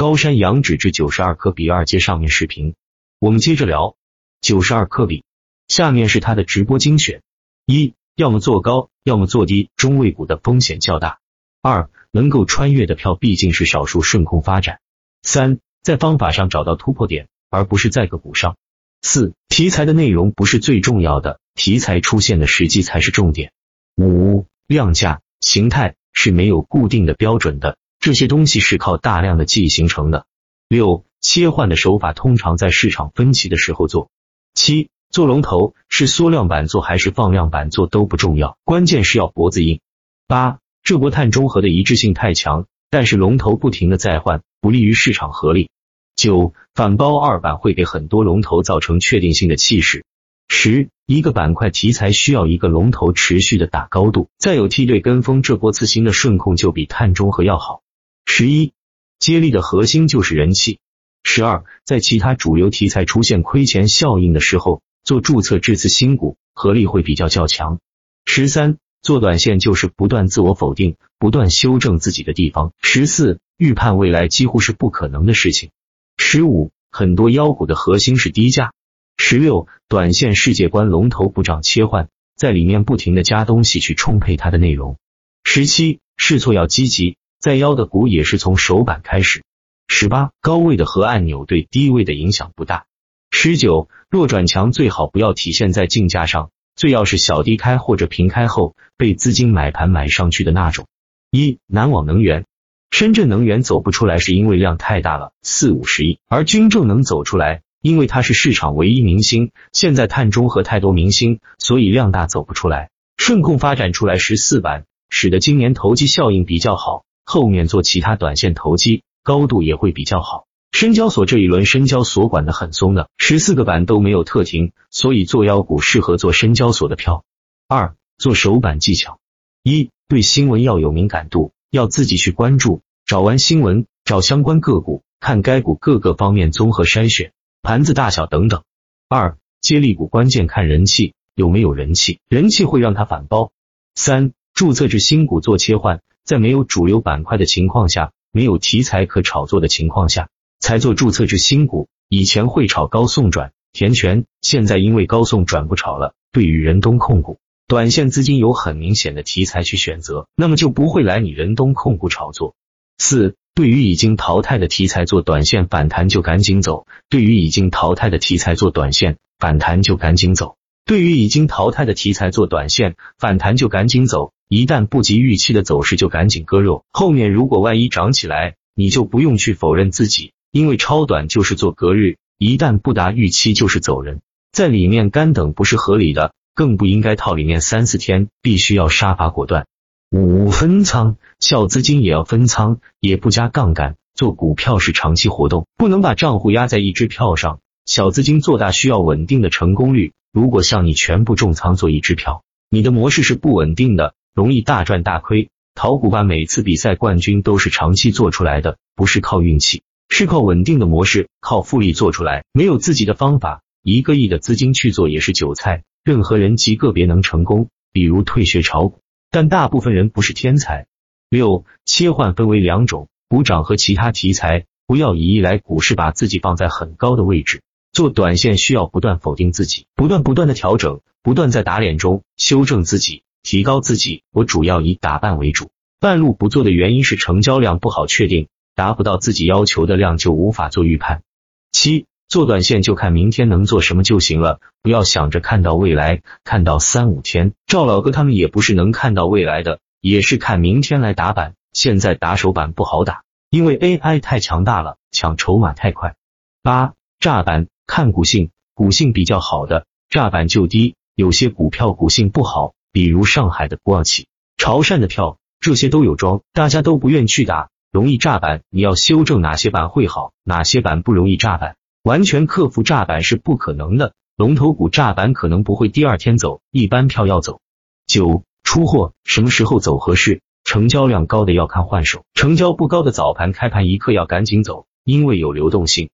高山仰止至九十二颗比二阶上面视频。我们接着聊。九十二颗比，下面是他的直播精选：一，要么做高，要么做低，中位股的风险较大；二，能够穿越的票毕竟是少数，顺控发展；三，在方法上找到突破点，而不是在个股上；四，题材的内容不是最重要的，题材出现的时机才是重点；五，量价形态是没有固定的标准的。这些东西是靠大量的记忆形成的。六、切换的手法通常在市场分歧的时候做。七、做龙头是缩量板做还是放量板做都不重要，关键是要脖子硬。八、这波碳中和的一致性太强，但是龙头不停的在换，不利于市场合力。九、反包二板会给很多龙头造成确定性的气势。十、一个板块题材需要一个龙头持续的打高度，再有梯队跟风，这波次新的顺控就比碳中和要好。十一，接力的核心就是人气。十二，在其他主流题材出现亏钱效应的时候，做注册这次新股合力会比较较强。十三，做短线就是不断自我否定，不断修正自己的地方。十四，预判未来几乎是不可能的事情。十五，很多妖股的核心是低价。十六，短线世界观龙头不涨切换，在里面不停的加东西去充沛它的内容。十七，试错要积极。在腰的股也是从首板开始。十八，高位的核按钮对低位的影响不大。十九，弱转强最好不要体现在竞价上，最要是小低开或者平开后被资金买盘买上去的那种。一，南网能源，深圳能源走不出来是因为量太大了，四五十亿，而军政能走出来，因为它是市场唯一明星。现在碳中和太多明星，所以量大走不出来。顺控发展出来十四板，使得今年投机效应比较好。后面做其他短线投机，高度也会比较好。深交所这一轮深交所管的很松的，十四个板都没有特停，所以做妖股适合做深交所的票。二做手板技巧：一对新闻要有敏感度，要自己去关注，找完新闻，找相关个股，看该股各个方面综合筛选，盘子大小等等。二接力股关键看人气，有没有人气，人气会让它反包。三注册制新股做切换。在没有主流板块的情况下，没有题材可炒作的情况下，才做注册制新股。以前会炒高送转、填权，现在因为高送转不炒了。对于人东控股，短线资金有很明显的题材去选择，那么就不会来你人东控股炒作。四，对于已经淘汰的题材做短线反弹就赶紧走。对于已经淘汰的题材做短线反弹就赶紧走。对于已经淘汰的题材做短线反弹就赶紧走。一旦不及预期的走势，就赶紧割肉。后面如果万一涨起来，你就不用去否认自己，因为超短就是做隔日，一旦不达预期就是走人。在里面干等不是合理的，更不应该套里面三四天，必须要杀伐果断。五分仓，小资金也要分仓，也不加杠杆。做股票是长期活动，不能把账户压在一支票上。小资金做大需要稳定的成功率。如果像你全部重仓做一支票，你的模式是不稳定的。容易大赚大亏，淘股吧每次比赛冠军都是长期做出来的，不是靠运气，是靠稳定的模式，靠复利做出来。没有自己的方法，一个亿的资金去做也是韭菜。任何人极个别能成功，比如退学炒股，但大部分人不是天才。六切换分为两种，股涨和其他题材。不要以一来股市把自己放在很高的位置，做短线需要不断否定自己，不断不断的调整，不断在打脸中修正自己。提高自己，我主要以打半为主。半路不做的原因是成交量不好确定，达不到自己要求的量就无法做预判。七，做短线就看明天能做什么就行了，不要想着看到未来，看到三五天。赵老哥他们也不是能看到未来的，也是看明天来打板。现在打手板不好打，因为 AI 太强大了，抢筹码太快。八，炸板看股性，股性比较好的炸板就低，有些股票股性不好。比如上海的国企、潮汕的票，这些都有庄，大家都不愿去打，容易炸板。你要修正哪些板会好，哪些板不容易炸板，完全克服炸板是不可能的。龙头股炸板可能不会第二天走，一般票要走。九出货什么时候走合适？成交量高的要看换手，成交不高的早盘开盘一刻要赶紧走，因为有流动性。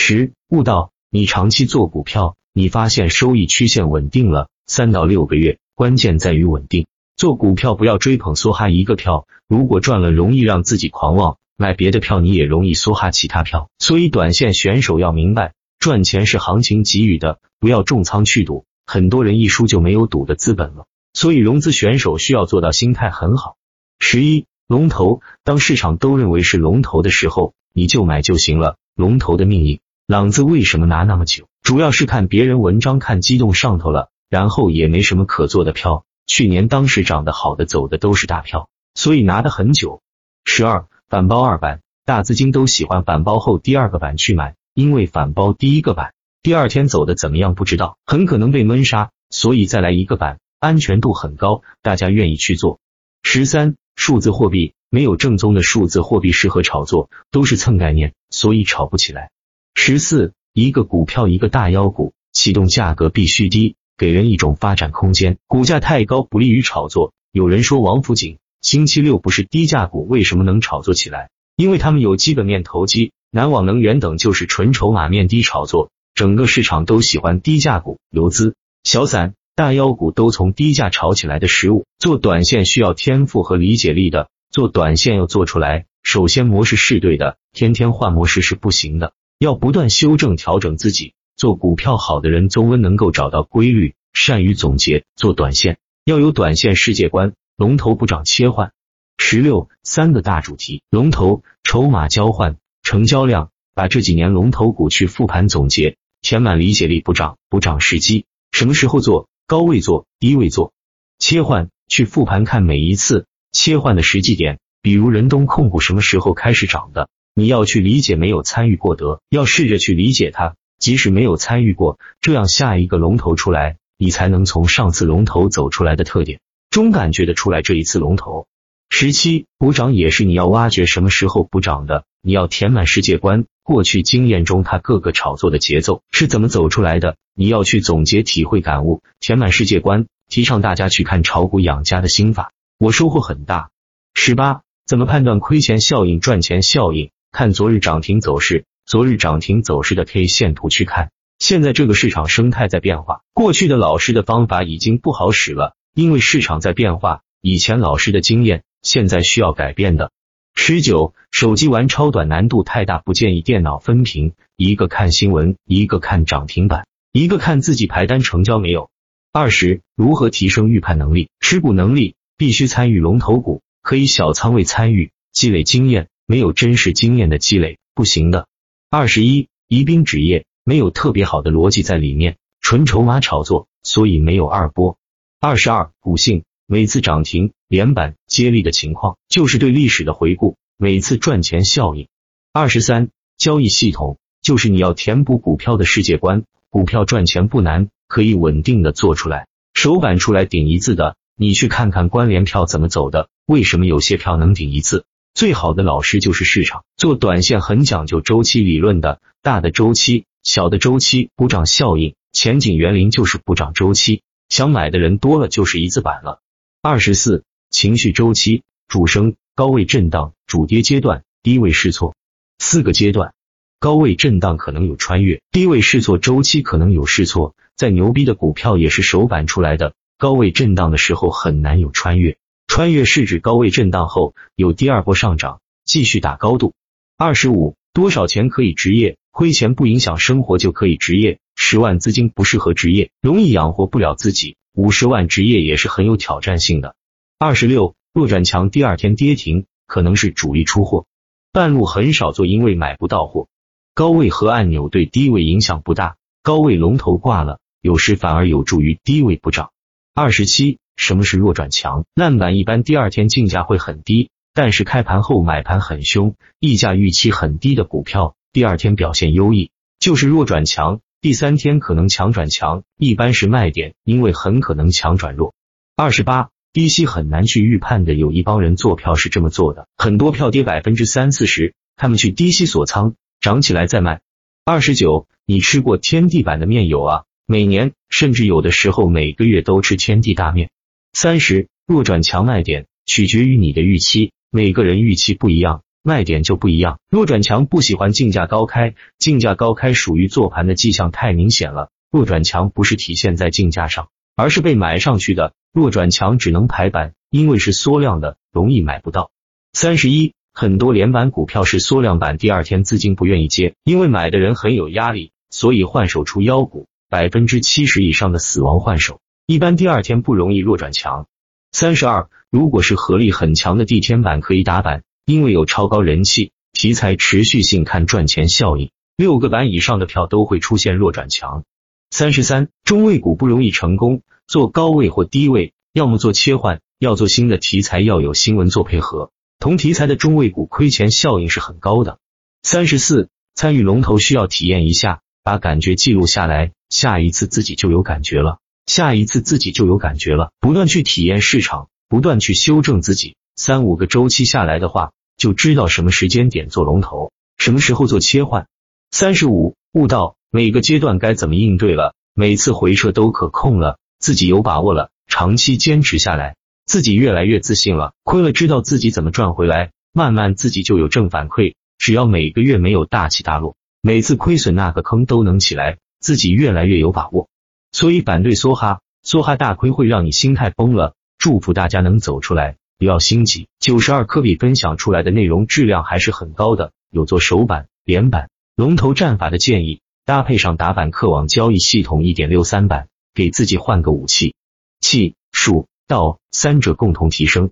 十悟道，你长期做股票，你发现收益曲线稳定了，三到六个月。关键在于稳定，做股票不要追捧梭哈一个票，如果赚了容易让自己狂妄，买别的票你也容易梭哈其他票，所以短线选手要明白，赚钱是行情给予的，不要重仓去赌。很多人一输就没有赌的资本了，所以融资选手需要做到心态很好。十一龙头，当市场都认为是龙头的时候，你就买就行了。龙头的命运，朗子为什么拿那么久？主要是看别人文章看激动上头了，然后也没什么可做的票。去年当时涨得好的走的都是大票，所以拿的很久。十二反包二板，大资金都喜欢反包后第二个板去买，因为反包第一个板。第二天走的怎么样不知道，很可能被闷杀，所以再来一个板，安全度很高，大家愿意去做。十三，数字货币没有正宗的数字货币适合炒作，都是蹭概念，所以炒不起来。十四，一个股票一个大妖股，启动价格必须低，给人一种发展空间，股价太高不利于炒作。有人说王府井星期六不是低价股，为什么能炒作起来？因为他们有基本面投机，南网能源等就是纯筹码面低炒作。整个市场都喜欢低价股，游资、小散、大妖股都从低价炒起来的食物。做短线需要天赋和理解力的，做短线要做出来，首先模式是对的，天天换模式是不行的，要不断修正调整自己。做股票好的人，宗温能够找到规律，善于总结。做短线要有短线世界观，龙头不涨切换。十六三个大主题：龙头、筹码交换、成交量。把这几年龙头股去复盘总结。填满理解力不涨，不涨时机，什么时候做？高位做，低位做，切换去复盘看每一次切换的实际点，比如人东控股什么时候开始涨的，你要去理解，没有参与过的，要试着去理解它，即使没有参与过，这样下一个龙头出来，你才能从上次龙头走出来的特点中感觉得出来这一次龙头。十七补涨也是你要挖掘什么时候补涨的，你要填满世界观。过去经验中，他各个炒作的节奏是怎么走出来的？你要去总结、体会、感悟，填满世界观。提倡大家去看炒股养家的心法，我收获很大。十八，怎么判断亏钱效应、赚钱效应？看昨日涨停走势，昨日涨停走势的 K 线图去看。现在这个市场生态在变化，过去的老师的方法已经不好使了，因为市场在变化。以前老师的经验，现在需要改变的。十九，手机玩超短难度太大，不建议电脑分屏，一个看新闻，一个看涨停板，一个看自己排单成交没有。二十，如何提升预判能力、持股能力？必须参与龙头股，可以小仓位参与，积累经验，没有真实经验的积累不行的。二十一，宜宾纸业没有特别好的逻辑在里面，纯筹码炒作，所以没有二波。二十二，股性。每次涨停、连板、接力的情况，就是对历史的回顾。每次赚钱效应。二十三，交易系统就是你要填补股票的世界观。股票赚钱不难，可以稳定的做出来。首板出来顶一次的，你去看看关联票怎么走的。为什么有些票能顶一次？最好的老师就是市场。做短线很讲究周期理论的，大的周期、小的周期，补涨效应、前景园林就是补涨周期。想买的人多了，就是一字板了。二十四，情绪周期主升，高位震荡，主跌阶段，低位试错。四个阶段，高位震荡可能有穿越，低位试错周期可能有试错。再牛逼的股票也是首板出来的，高位震荡的时候很难有穿越。穿越是指高位震荡后有第二波上涨，继续打高度。二十五，多少钱可以职业？亏钱不影响生活就可以职业。十万资金不适合职业，容易养活不了自己。五十万职业也是很有挑战性的。二十六弱转强，第二天跌停，可能是主力出货，半路很少做，因为买不到货。高位和按钮对低位影响不大，高位龙头挂了，有时反而有助于低位补涨。二十七什么是弱转强？烂板一般第二天竞价会很低，但是开盘后买盘很凶，溢价预期很低的股票，第二天表现优异，就是弱转强。第三天可能强转强，一般是卖点，因为很可能强转弱。二十八，低吸很难去预判的，有一帮人做票是这么做的，很多票跌百分之三四十，他们去低吸锁仓，涨起来再卖。二十九，你吃过天地板的面有啊？每年甚至有的时候每个月都吃天地大面。三十，弱转强卖点取决于你的预期，每个人预期不一样。卖点就不一样，弱转强不喜欢竞价高开，竞价高开属于做盘的迹象太明显了。弱转强不是体现在竞价上，而是被买上去的。弱转强只能排板，因为是缩量的，容易买不到。三十一，很多连板股票是缩量板，第二天资金不愿意接，因为买的人很有压力，所以换手出妖股，百分之七十以上的死亡换手，一般第二天不容易弱转强。三十二，如果是合力很强的地天板可以打板，因为有超高人气，题材持续性看赚钱效应，六个板以上的票都会出现弱转强。三十三，中位股不容易成功，做高位或低位，要么做切换。要做新的题材，要有新闻做配合，同题材的中位股亏钱效应是很高的。三十四，参与龙头需要体验一下，把感觉记录下来，下一次自己就有感觉了，下一次自己就有感觉了。不断去体验市场，不断去修正自己，三五个周期下来的话，就知道什么时间点做龙头，什么时候做切换。三十五，悟到每个阶段该怎么应对了，每次回撤都可控了，自己有把握了，长期坚持下来。自己越来越自信了，亏了知道自己怎么赚回来，慢慢自己就有正反馈。只要每个月没有大起大落，每次亏损那个坑都能起来，自己越来越有把握。所以反对梭哈，梭哈大亏会让你心态崩了。祝福大家能走出来，不要心急。九十二科比分享出来的内容质量还是很高的，有做手板、连板、龙头战法的建议，搭配上打板客网交易系统一点六三版，给自己换个武器，气数。道三者共同提升。